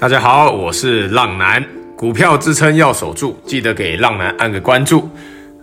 大家好，我是浪男，股票支撑要守住，记得给浪男按个关注。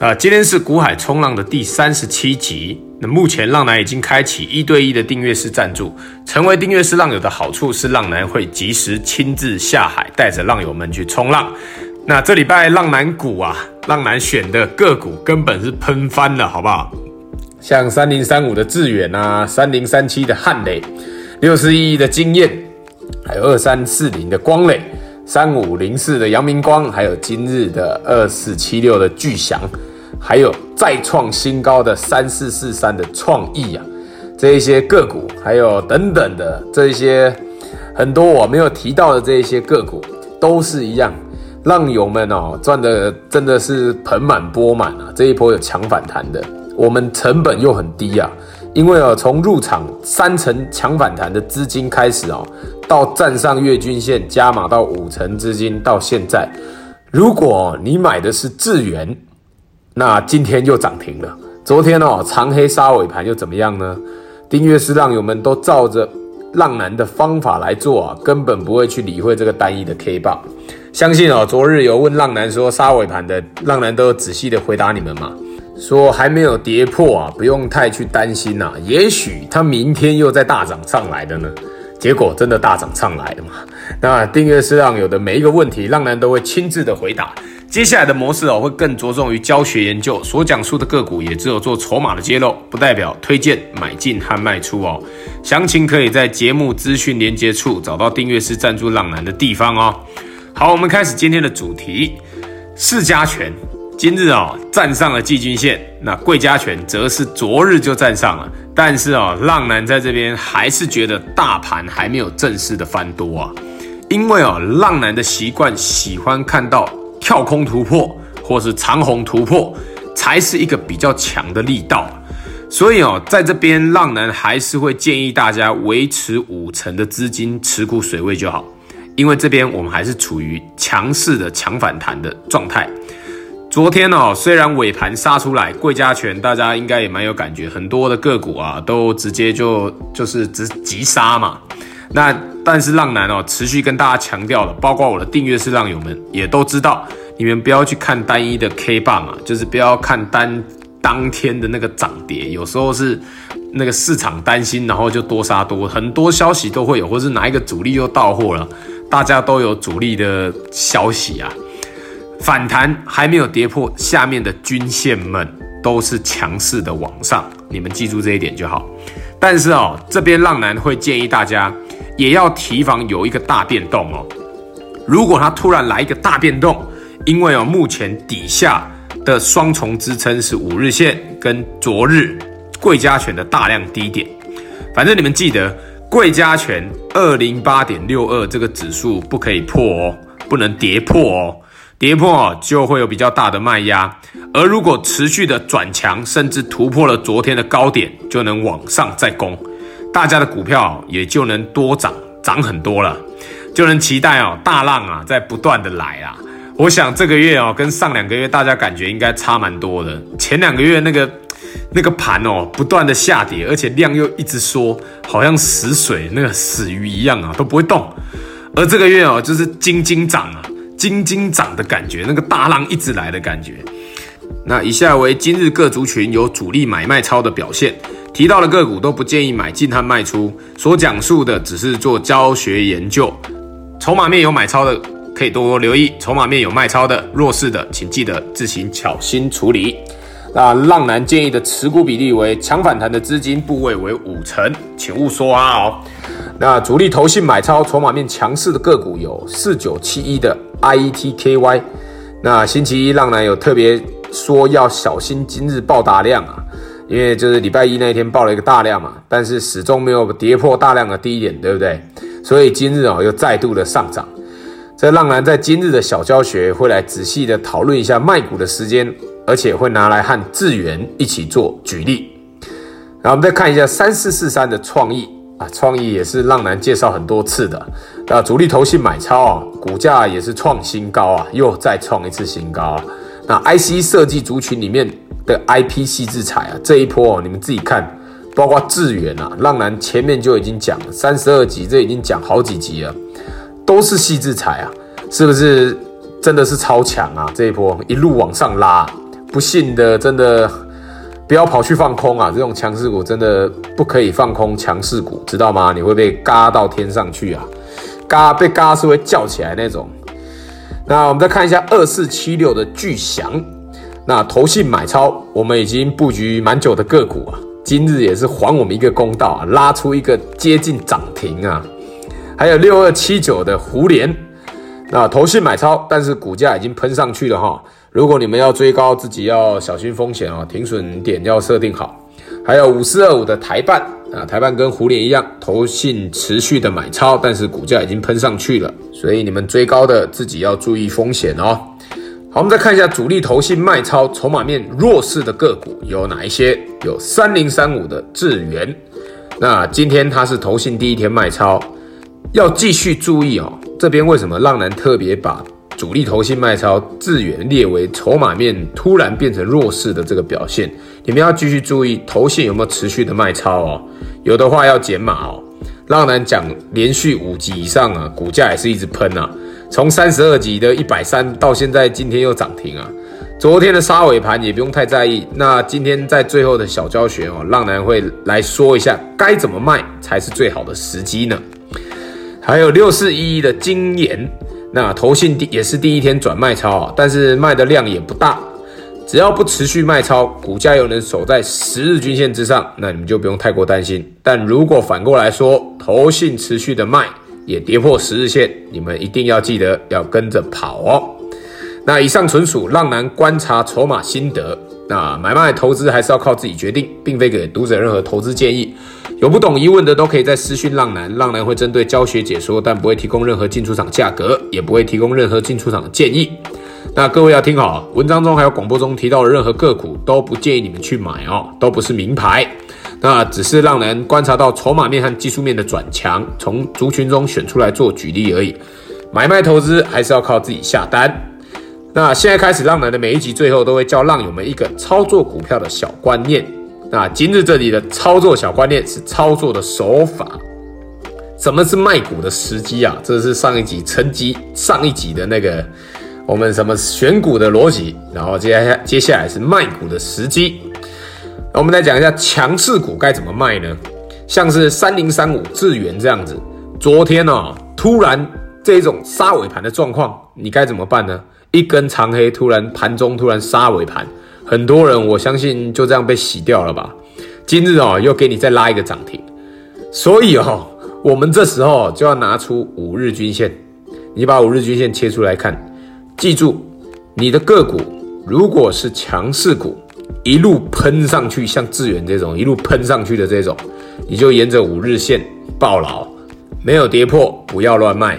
啊、今天是股海冲浪的第三十七集。那目前浪男已经开启一对一的订阅式赞助，成为订阅式浪友的好处是，浪男会及时亲自下海，带着浪友们去冲浪。那这礼拜浪男股啊，浪男选的个股根本是喷翻了，好不好？像三零三五的致远啊，三零三七的汉磊，六四一一的晶砚。还有二三四零的光磊，三五零四的阳明光，还有今日的二四七六的巨祥，还有再创新高的三四四三的创意啊，这一些个股，还有等等的这一些很多我没有提到的这一些个股，都是一样，浪友们哦赚的真的是盆满钵满啊，这一波有强反弹的，我们成本又很低啊。因为哦，从入场三成强反弹的资金开始哦，到站上月均线加码到五成资金到现在，如果你买的是智元，那今天又涨停了。昨天哦，长黑杀尾盘又怎么样呢？订阅式浪友们都照着浪男的方法来做啊，根本不会去理会这个单一的 K 棒。相信哦，昨日有问浪男说杀尾盘的，浪男都有仔细的回答你们嘛。说还没有跌破啊，不用太去担心呐、啊。也许它明天又再大涨上来的呢。结果真的大涨上来了嘛？那订阅式浪友的每一个问题，浪男都会亲自的回答。接下来的模式哦，会更着重于教学研究，所讲述的个股也只有做筹码的揭露，不代表推荐买进和卖出哦。详情可以在节目资讯连接处找到订阅式赞助浪男的地方哦。好，我们开始今天的主题：市加权。今日哦站上了季均线，那贵家权则是昨日就站上了，但是哦浪男在这边还是觉得大盘还没有正式的翻多啊，因为哦浪男的习惯喜欢看到跳空突破或是长虹突破才是一个比较强的力道，所以哦在这边浪男还是会建议大家维持五成的资金持股水位就好，因为这边我们还是处于强势的强反弹的状态。昨天哦，虽然尾盘杀出来，贵加权大家应该也蛮有感觉，很多的个股啊都直接就就是直急杀嘛。那但是浪男哦，持续跟大家强调了，包括我的订阅式浪友们也都知道，你们不要去看单一的 K 棒啊，就是不要看单当天的那个涨跌，有时候是那个市场担心，然后就多杀多，很多消息都会有，或是哪一个主力又到货了，大家都有主力的消息啊。反弹还没有跌破下面的均线们，都是强势的往上，你们记住这一点就好。但是哦，这边浪男会建议大家也要提防有一个大变动哦。如果它突然来一个大变动，因为哦目前底下的双重支撑是五日线跟昨日贵加权的大量低点，反正你们记得贵加权二零八点六二这个指数不可以破哦，不能跌破哦。跌破就会有比较大的卖压，而如果持续的转强，甚至突破了昨天的高点，就能往上再攻，大家的股票也就能多涨，涨很多了，就能期待哦大浪啊在不断的来啊。我想这个月哦跟上两个月大家感觉应该差蛮多的，前两个月那个那个盘哦不断的下跌，而且量又一直缩，好像死水那个死鱼一样啊都不会动，而这个月哦就是金金涨啊。金金涨的感觉，那个大浪一直来的感觉。那以下为今日各族群有主力买卖超的表现，提到的个股都不建议买进和卖出，所讲述的只是做教学研究。筹码面有买超的可以多多留意，筹码面有卖超的弱势的，请记得自行小心处理。那浪男建议的持股比例为强反弹的资金部位为五成，请勿梭哈哦。那主力投信买超筹码面强势的个股有四九七一的 IETKY。那星期一浪男有特别说要小心今日爆大量啊，因为就是礼拜一那一天爆了一个大量嘛，但是始终没有跌破大量的低点，对不对？所以今日啊又再度的上涨。这浪男在今日的小教学会来仔细的讨论一下卖股的时间，而且会拿来和智源一起做举例。然后我们再看一下三四四三的创意。啊，创意也是浪男介绍很多次的，啊，主力投信买超啊，股价也是创新高啊，又再创一次新高啊。那 IC 设计族群里面的 IP 矽智财啊，这一波，你们自己看，包括智远啊，浪男前面就已经讲了三十二集，这已经讲好几集了。都是矽智财啊，是不是真的是超强啊？这一波一路往上拉，不信的真的不要跑去放空啊！这种强势股真的不可以放空，强势股知道吗？你会被嘎到天上去啊！嘎被嘎是会叫起来那种。那我们再看一下二四七六的巨翔，那投信买超，我们已经布局蛮久的个股啊，今日也是还我们一个公道啊，拉出一个接近涨停啊。还有六二七九的胡连，那投信买超，但是股价已经喷上去了哈。如果你们要追高，自己要小心风险哦，停损点要设定好。还有五四二五的台半啊，台半跟胡连一样，投信持续的买超，但是股价已经喷上去了，所以你们追高的自己要注意风险哦。好，我们再看一下主力投信卖超筹码面弱势的个股有哪一些？有三零三五的智原，那今天它是投信第一天卖超，要继续注意哦。这边为什么浪男特别把主力投信卖超智远列为筹码面突然变成弱势的这个表现，你们要继续注意投信有没有持续的卖超哦，有的话要减码哦。浪男讲连续五级以上啊，股价也是一直喷啊，从三十二级的一百三到现在今天又涨停啊，昨天的杀尾盘也不用太在意。那今天在最后的小教学哦，浪男会来说一下该怎么卖才是最好的时机呢？还有六四一一的晶炎。那投信第也是第一天转卖超啊，但是卖的量也不大，只要不持续卖超，股价又能守在十日均线之上，那你们就不用太过担心。但如果反过来说，投信持续的卖，也跌破十日线，你们一定要记得要跟着跑哦。那以上纯属浪男观察筹码心得，那买卖投资还是要靠自己决定，并非给读者任何投资建议。有不懂疑问的都可以在私讯浪男，浪男会针对教学解说，但不会提供任何进出场价格，也不会提供任何进出场的建议。那各位要听好，文章中还有广播中提到的任何个股都不建议你们去买哦，都不是名牌。那只是浪男观察到筹码面和技术面的转强，从族群中选出来做举例而已。买卖投资还是要靠自己下单。那现在开始，浪男的每一集最后都会教浪友们一个操作股票的小观念。那今日这里的操作小观念是操作的手法，什么是卖股的时机啊？这是上一集成绩上一集的那个我们什么选股的逻辑，然后接下接下来是卖股的时机。那我们来讲一下强势股该怎么卖呢？像是三零三五智原这样子，昨天哦，突然这种杀尾盘的状况，你该怎么办呢？一根长黑，突然盘中突然杀尾盘。很多人我相信就这样被洗掉了吧。今日哦，又给你再拉一个涨停，所以哦，我们这时候就要拿出五日均线，你把五日均线切出来看，记住，你的个股如果是强势股，一路喷上去，像智远这种一路喷上去的这种，你就沿着五日线抱牢，没有跌破不要乱卖。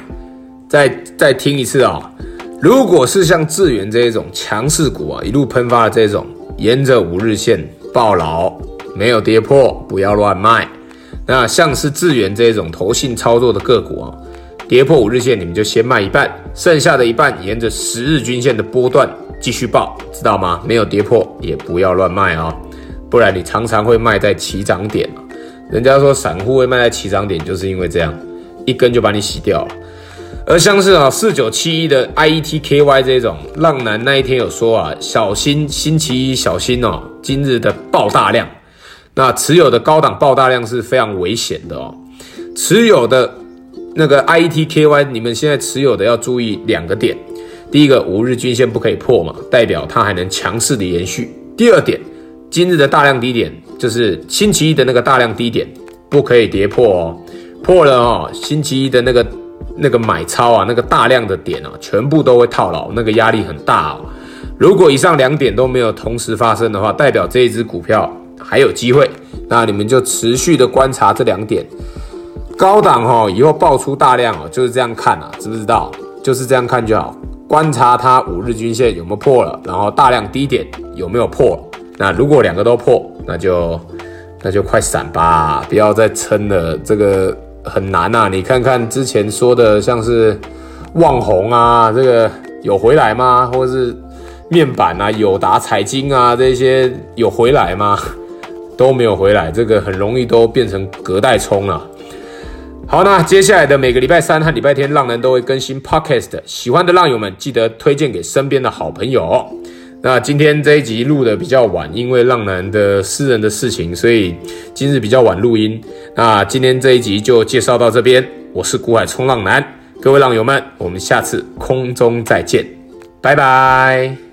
再再听一次啊、哦。如果是像智源这一种强势股啊，一路喷发的这种，沿着五日线爆牢，没有跌破，不要乱卖。那像是智源这种投信操作的个股啊，跌破五日线，你们就先卖一半，剩下的一半沿着十日均线的波段继续爆，知道吗？没有跌破也不要乱卖啊、哦，不然你常常会卖在起涨点。人家说散户会卖在起涨点，就是因为这样，一根就把你洗掉了。而像是啊四九七一的 IETKY 这种浪男那一天有说啊，小心星期一小心哦，今日的爆大量，那持有的高档爆大量是非常危险的哦。持有的那个 IETKY，你们现在持有的要注意两个点：第一个，五日均线不可以破嘛，代表它还能强势的延续；第二点，今日的大量低点就是星期一的那个大量低点不可以跌破哦，破了哦，星期一的那个。那个买超啊，那个大量的点啊，全部都会套牢，那个压力很大哦。如果以上两点都没有同时发生的话，代表这一只股票还有机会。那你们就持续的观察这两点。高档哦，以后爆出大量哦，就是这样看啊，知不知道？就是这样看就好。观察它五日均线有没有破了，然后大量低点有没有破。那如果两个都破，那就那就快闪吧，不要再撑了。这个。很难呐、啊，你看看之前说的，像是旺宏啊，这个有回来吗？或者是面板啊，友达、彩晶啊，这些有回来吗？都没有回来，这个很容易都变成隔代冲了。好，那接下来的每个礼拜三和礼拜天，浪人都会更新 Podcast。喜欢的浪友们，记得推荐给身边的好朋友。那今天这一集录的比较晚，因为浪男的私人的事情，所以今日比较晚录音。那今天这一集就介绍到这边，我是股海冲浪男，各位浪友们，我们下次空中再见，拜拜。